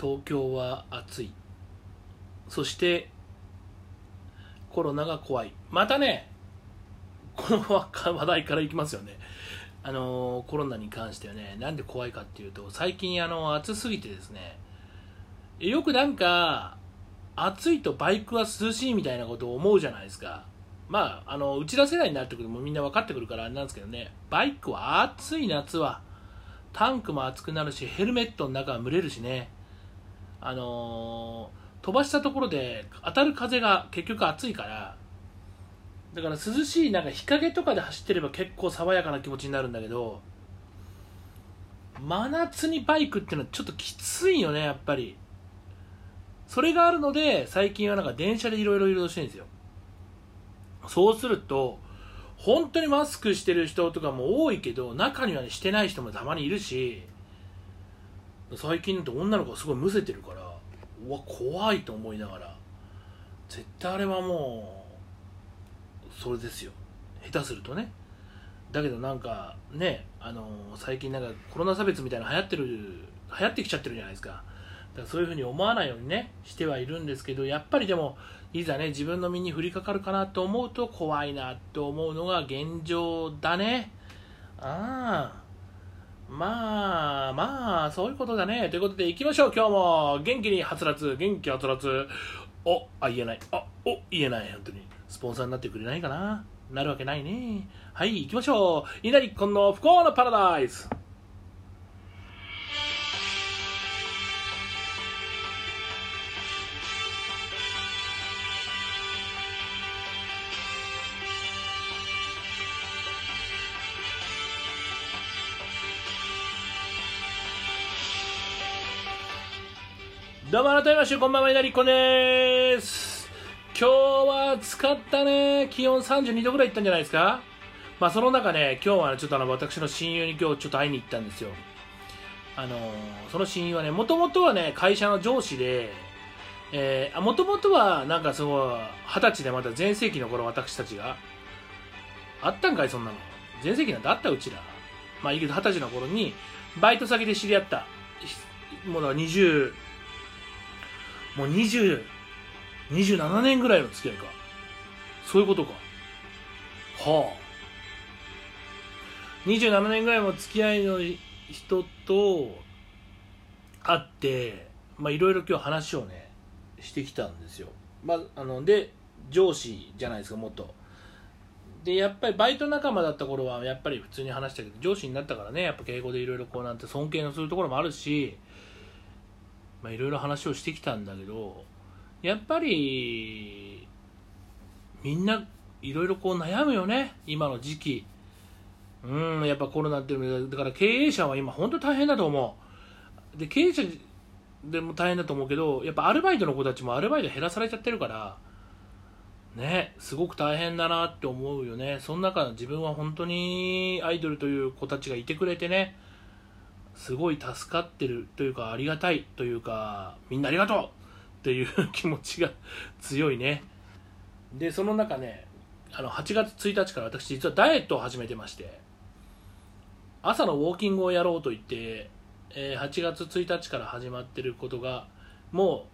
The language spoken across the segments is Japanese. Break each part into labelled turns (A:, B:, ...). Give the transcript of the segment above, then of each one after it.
A: 東京は暑い。そしてコロナが怖い。またねこの話題からいきますよね。あのコロナに関してはねなんで怖いかっていうと最近あの暑すぎてですねよくなんか暑いとバイクは涼しいみたいなことを思うじゃないですか。まああの内田世代になってくるともみんな分かってくるからあれなんですけどねバイクは暑い夏はタンクも熱くなるしヘルメットの中は蒸れるしね。あのー、飛ばしたところで当たる風が結局暑いからだから涼しいなんか日陰とかで走ってれば結構爽やかな気持ちになるんだけど真夏にバイクっていうのはちょっときついよねやっぱり。それがあるので最近はなんか電車でいろいろ移動してるんですよ。そうすると本当にマスクしてる人とかも多いけど中には、ね、してない人もたまにいるし最近だと女の子がすごいむせてるからうわ怖いと思いながら絶対あれはもうそれですよ。下手するとね。だけどなんかねあの最近なんかコロナ差別みたいな流行ってる流行ってきちゃってるじゃないですか。だからそういうふうに思わないようにねしてはいるんですけどやっぱりでもいざね自分の身に降りかかるかなと思うと怖いなと思うのが現状だね。ああまあまあそういうことだね。ということで行きましょう。今日も元気にはつらつ。元気はつらつ。おあ言えない。あお言えない。本当に。スポンサーになってくれないかな。なるわけないね。はい行きましょう。稲荷君の不幸のパラダイス。どうも改めましてこんばんは稲荷っこです。今日は暑かったね。気温32度ぐらいいったんじゃないですか。まあその中ね今日はちょっとあの私の親友に今日ちょっと会いに行ったんですよ。あのその親友はねもともとはね会社の上司で、もともとはなんかすごい二十歳でまた全盛期の頃私たちがあったんかいそんなの。全盛期なんてあったうちら。まあいいけど二十歳の頃にバイト先で知り合ったもうだから20もう20、27年ぐらいの付き合いか。そういうことか。はあ。27年ぐらいの付き合いの人と会って、まあいろいろ今日話をね、してきたんですよ。まあ、あの、で、上司じゃないですか、元。で、やっぱりバイト仲間だった頃は、やっぱり普通に話したけど、上司になったからね、やっぱ敬語でいろいろこうなんて尊敬のするところもあるし、まあ、いろいろ話をしてきたんだけどやっぱりみんないろいろこう悩むよね今の時期。うんやっぱコロナっていうのだから経営者は今本当大変だと思う。で経営者でも大変だと思うけどやっぱアルバイトの子たちもアルバイト減らされちゃってるからねすごく大変だなって思うよね。その中自分は本当にアイドルという子たちがいてくれてね。すごい助かってるというかありがたいというかみんなありがとうっていう気持ちが強いね。でその中ねあの8月1日から私実はダイエットを始めてまして朝のウォーキングをやろうと言って、えー、8月1日から始まってることがも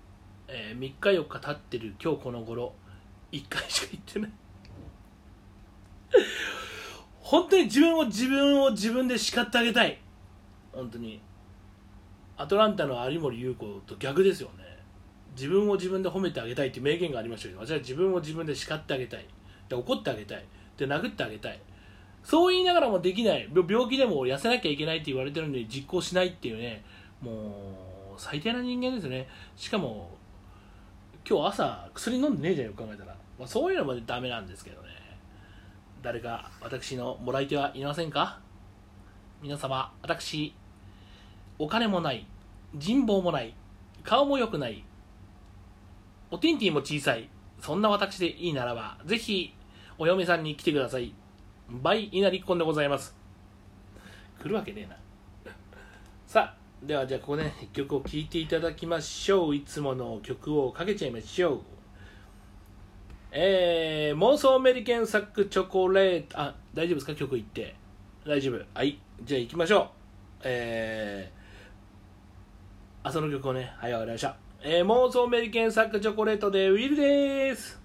A: う、えー、3日4日経ってる今日この頃1回しか行ってない。本当に自分を自分を自分で叱ってあげたい。本当に。アトランタの有森裕子と逆ですよね。自分を自分で褒めてあげたいっていう名言がありましたけど私は自分を自分で叱ってあげたい。で怒ってあげたい。で殴ってあげたい。そう言いながらもできない。病気でも痩せなきゃいけないって言われてるのに実行しないっていうね。もう最低な人間ですよね。しかも今日朝薬飲んでねえじゃんよく考えたら、まあ、そういうのもダメなんですけどね。誰か私のもらい手はいませんか？皆様私。お金もない人望もない顔も良くないおティンティも小さいそんな私でいいならばぜひお嫁さんに来てください。バイ稲荷っこんでございます。来るわけねえな。さあではじゃあここね一曲を聴いていただきましょう。いつもの曲をかけちゃいましょう。えー、妄想メリケンサックチョコレート。あ大丈夫ですか？曲いって。大丈夫。はい。じゃあ行きましょう。えーあその曲をね。はいわかりました、えー、妄想メリケンサックチョコレートでウィルです。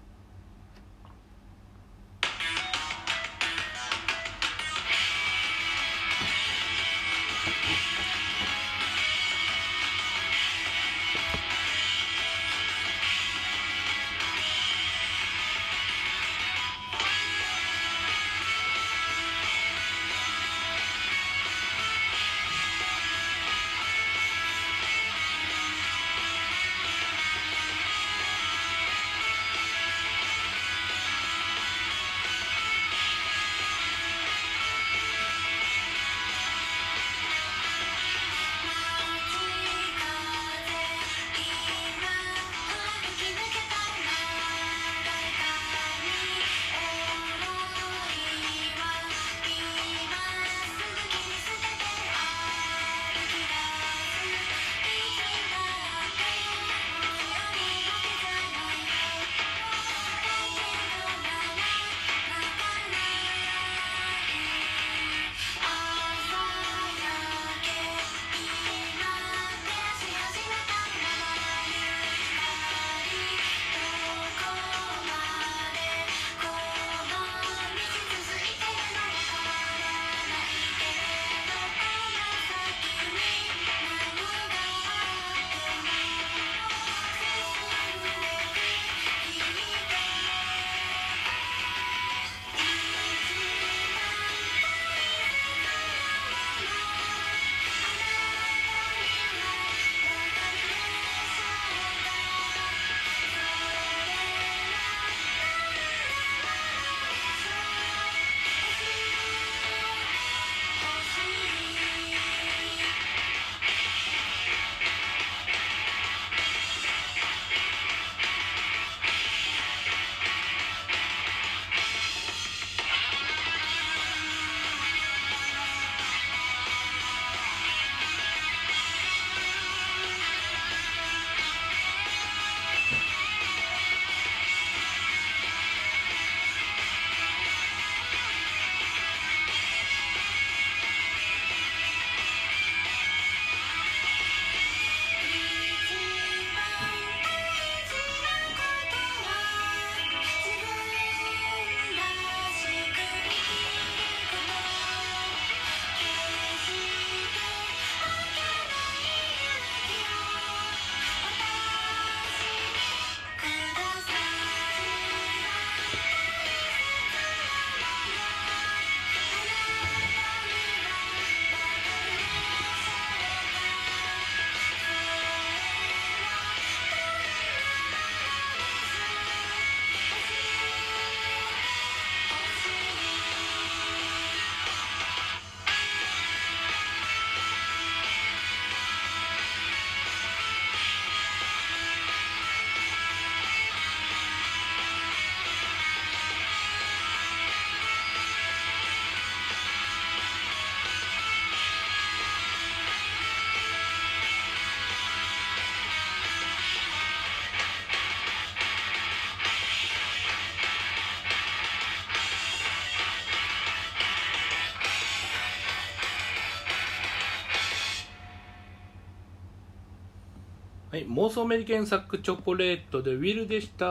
A: い、妄想アメリケンサックチョコレートでウィルでした。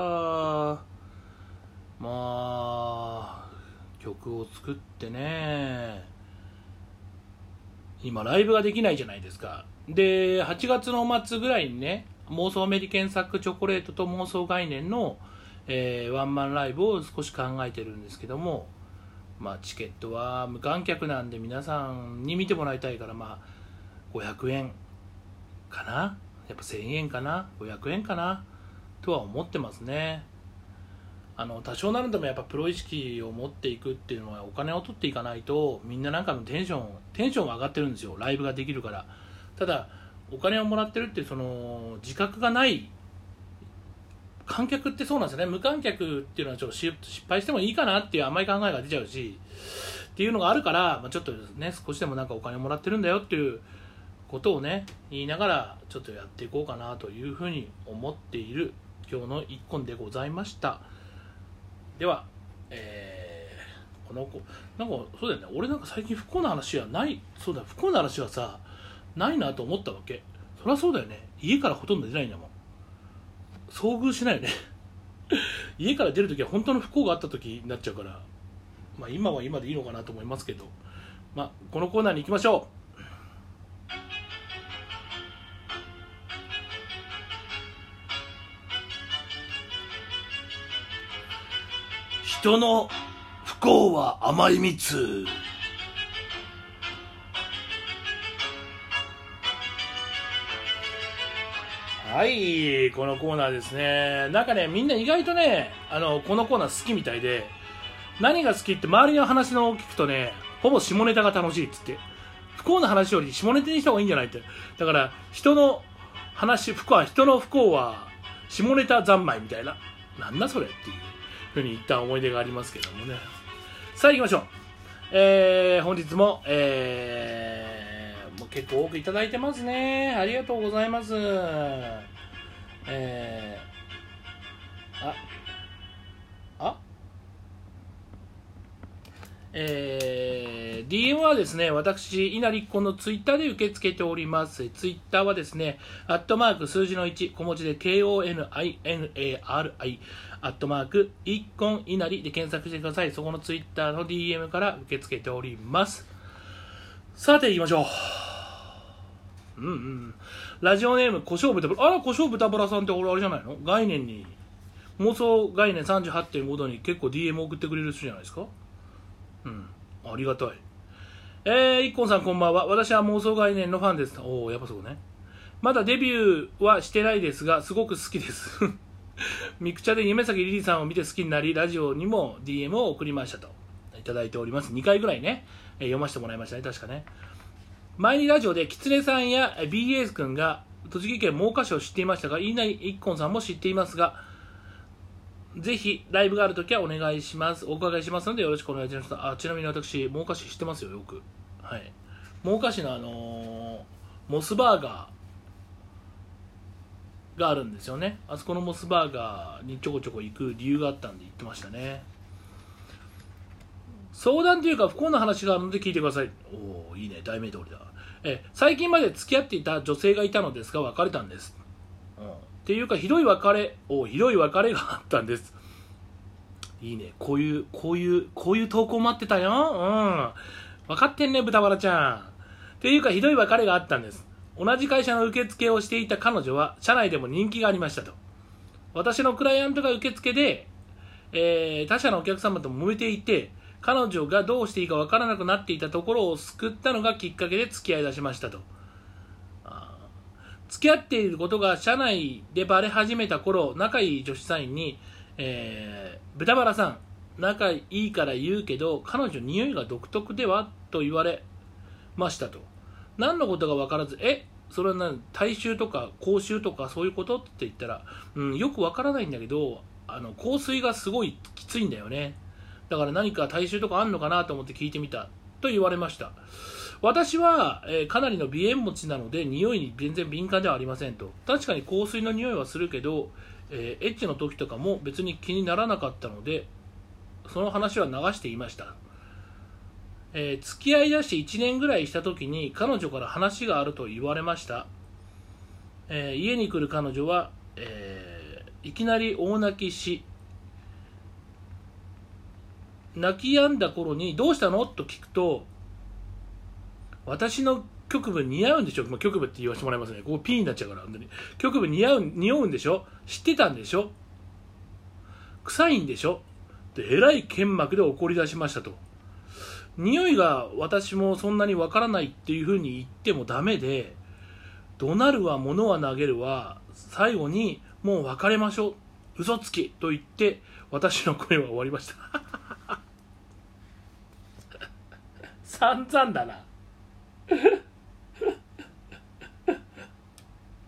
A: まあ曲を作ってね。今ライブができないじゃないですか。で8月の末ぐらいにね妄想アメリケンサックチョコレートと妄想概念の、えーワンマンライブを少し考えてるんですけどもまあチケットは無観客なんで皆さんに見てもらいたいからまあ500円かな。やっぱ1000円かな？500円かな？とは思ってますね。あの多少なるでもやっぱプロ意識を持っていくっていうのはお金を取っていかないとみんななんかのテンションテンションは上がってるんですよ。ライブができるから。ただお金をもらってるっていうその自覚がない観客ってそうなんですよね。無観客っていうのはちょっと失敗してもいいかなっていう甘い考えが出ちゃうしっていうのがあるから、まあ、ちょっとね少しでもなんかお金をもらってるんだよっていうことをね言いながらちょっとやっていこうかなというふうに思っている今日の一本でございました。ではえーこの子なんかそうだよね。俺なんか最近不幸な話はない。そうだ不幸な話はさないなと思ったわけ。そそりゃそうだよね。家からほとんど出ないんだもん。遭遇しないよね。家から出るときは本当の不幸があったときになっちゃうから。まあ今は今でいいのかなと思いますけど。まあこのコーナーに行きましょう。人の不幸は甘い蜜。はいこのコーナーですね。なんかねみんな意外とねあのこのコーナー好きみたいで何が好きって周りの話の聞くとねほぼ下ネタが楽しいっつって。不幸な話より下ネタにした方がいいんじゃないって。だから人の話不幸は人の不幸は下ネタ三昧みたいな。なんだそれっていう。ふうに言った思い出がありますけどもね。さあ行きましょう。えー、本日もえー、もう結構多くいただいてますね。ありがとうございます。えー、あえー、DM はですね、私、稲荷っ子のツイッターで受け付けております。ツイッターはですね、アットマーク数字の1、小文字で KONINARI、アットマーク、一根稲荷で検索してください。そこのツイッターの DM から受け付けております。さて、行きましょう。うんうん。ラジオネーム、胡椒豚バラ。あら、胡椒豚バラさんって俺あれじゃないの？概念に、妄想概念38.5度に結構 DM 送ってくれる人じゃないですか？うん。ありがたい。えー、一本さんこんばんは。私は妄想概念のファンです。おおやっぱそうね。まだデビューはしてないですがすごく好きです。ミクチャで夢咲リリーさんを見て好きになりラジオにも DM を送りましたと。いただいております。2回ぐらいね、えー、読ませてもらいましたね。確かね。前にラジオで狐さんや BS 君が栃木県真岡市を知っていましたが、いない一本さんも知っていますが、ぜひライブがあるときはお願いします。お伺いしますのでよろしくお願いします。あちなみに私、真岡市知ってますよ、よく。はい。真岡市のあのー、モスバーガーがあるんですよね。あそこのモスバーガーにちょこちょこ行く理由があったんで行ってましたね。相談というか不幸な話があるので聞いてください。おおいいね、題名通りだ。え、最近まで付き合っていた女性がいたのですが別れたんです。ていうかひどい別れをひどい別れがあったんです。いいね。こういうこういうこういう投稿待ってたよ。うん。分かってんね豚バラちゃん。っていうかひどい別れがあったんです。同じ会社の受付をしていた彼女は社内でも人気がありましたと。私のクライアントが受付で、えー、他社のお客様と揉めていて彼女がどうしていいか分からなくなっていたところを救ったのがきっかけで付き合い出しましたと。付き合っていることが社内でバレ始めた頃仲いい女子社員に、えー、豚バラさん仲いいから言うけど彼女匂いが独特ではと言われましたと。何のことが分からずえそれは何大衆とか口臭とかそういうことって言ったら、うん、よく分からないんだけどあの香水がすごいきついんだよね。だから何か体臭とかあんのかなと思って聞いてみたと言われました。私は、えー、かなりの鼻炎持ちなので匂いに全然敏感ではありませんと。確かに香水の匂いはするけど、えー、エッチの時とかも別に気にならなかったのでその話は流していました、えー、付き合いだして1年ぐらいした時に彼女から話があると言われました、え家に来る彼女は、えいきなり大泣きし泣き止んだ頃にどうしたの？と聞くと私の局部似合うんでしょ、まあ、局部って言わせてもらいますね。ここ P になっちゃうから、本当に。局部似合う、似合うんでしょ？知ってたんでしょ？臭いんでしょ？で、えらい剣幕で怒り出しましたと。匂いが私もそんなにわからないっていうふうに言ってもダメで、怒鳴るは物は投げるは、最後にもう別れましょう。嘘つきと言って、私の声は終わりました。散々だな。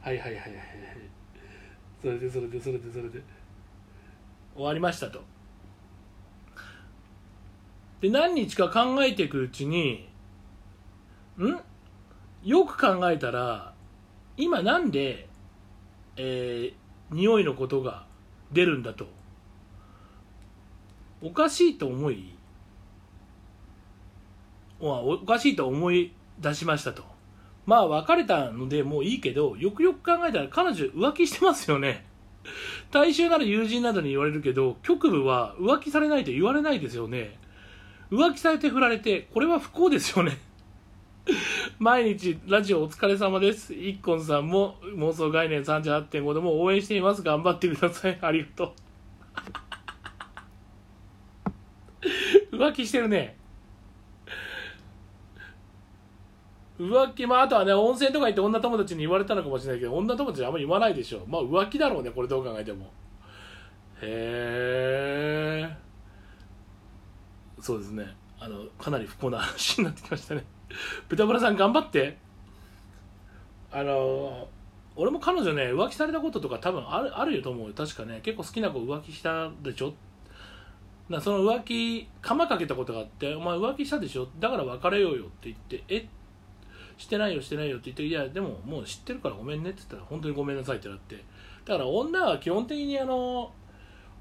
A: はいはいはいはいはい。それでそれでそれでそれで。終わりましたと。で何日か考えていくうちにん？よく考えたら今なんでえー、匂いのことが出るんだと。おかしいと思い？おかしいと思い出しましたと。まあ別れたのでもういいけどよくよく考えたら彼女浮気してますよね。大衆なら友人などに言われるけど局部は浮気されないと言われないですよね。浮気されて振られてこれは不幸ですよね。毎日ラジオお疲れ様です。いっこんさんも妄想概念38.5でも応援しています。頑張ってください。ありがとう。浮気してるね。浮気まああとはね温泉とか行って女友達に言われたのかもしれないけど女友達あんまり言わないでしょ。まあ浮気だろうねこれどう考えても。へえそうですね。あのかなり不幸な話になってきましたね。豚村さん頑張って。あの俺も彼女ね浮気されたこととか多分あるあるよと思うよ。確かね。結構好きな子浮気したでしょ。なその浮気釜かけたことがあって「お前浮気したでしょ。だから別れようよ」って言って「え？してないよしてないよ」って言って「いやでももう知ってるからごめんね」って言ったら「本当にごめんなさい」ってなって。だから女は基本的にあの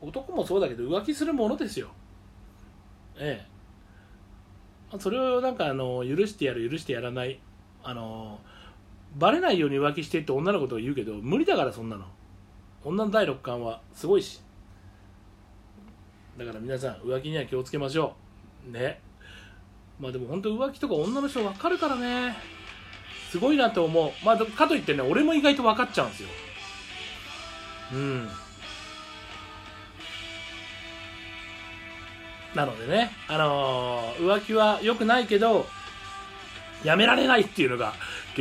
A: 男もそうだけど浮気するものですよ。ええ。それをなんかあの許してやる許してやらない。あのバレないように浮気してって女の子とを言うけど無理だからそんなの。女の第六感はすごいし。だから皆さん浮気には気をつけましょう。ね。まあでも本当浮気とか女の人分かるからね。すごいなと思う。まあかといってね俺も意外と分かっちゃうんですよ。うん。なのでね、あのー、浮気は良くないけど、やめられないっていうのが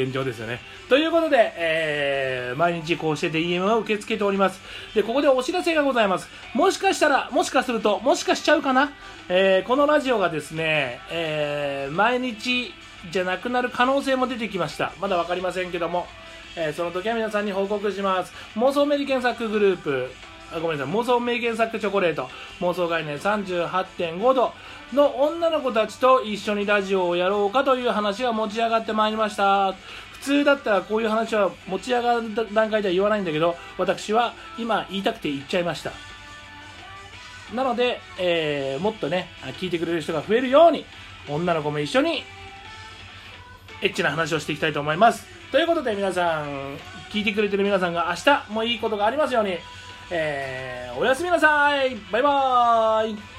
A: 現状ですよね。ということで、えー、毎日こうして DM を受け付けております。で、ここでお知らせがございます。もしかしたら、もしかすると、もしかしちゃうかな、えー、このラジオがですね、えー、毎日じゃなくなる可能性も出てきました。まだわかりませんけども、えー、その時は皆さんに報告します。妄想メリケン作グループ、あごめんなさい。妄想名言作チョコレート。妄想概念38.5度。の女の子たちと一緒にラジオをやろうかという話が持ち上がってまいりました。普通だったらこういう話は持ち上がる段階では言わないんだけど私は今言いたくて言っちゃいました。なので、えー、もっとね聞いてくれる人が増えるように女の子も一緒にエッチな話をしていきたいと思います。ということで皆さん聞いてくれてる皆さんが明日もいいことがありますようにえー、おやすみなさい。バイバーイ。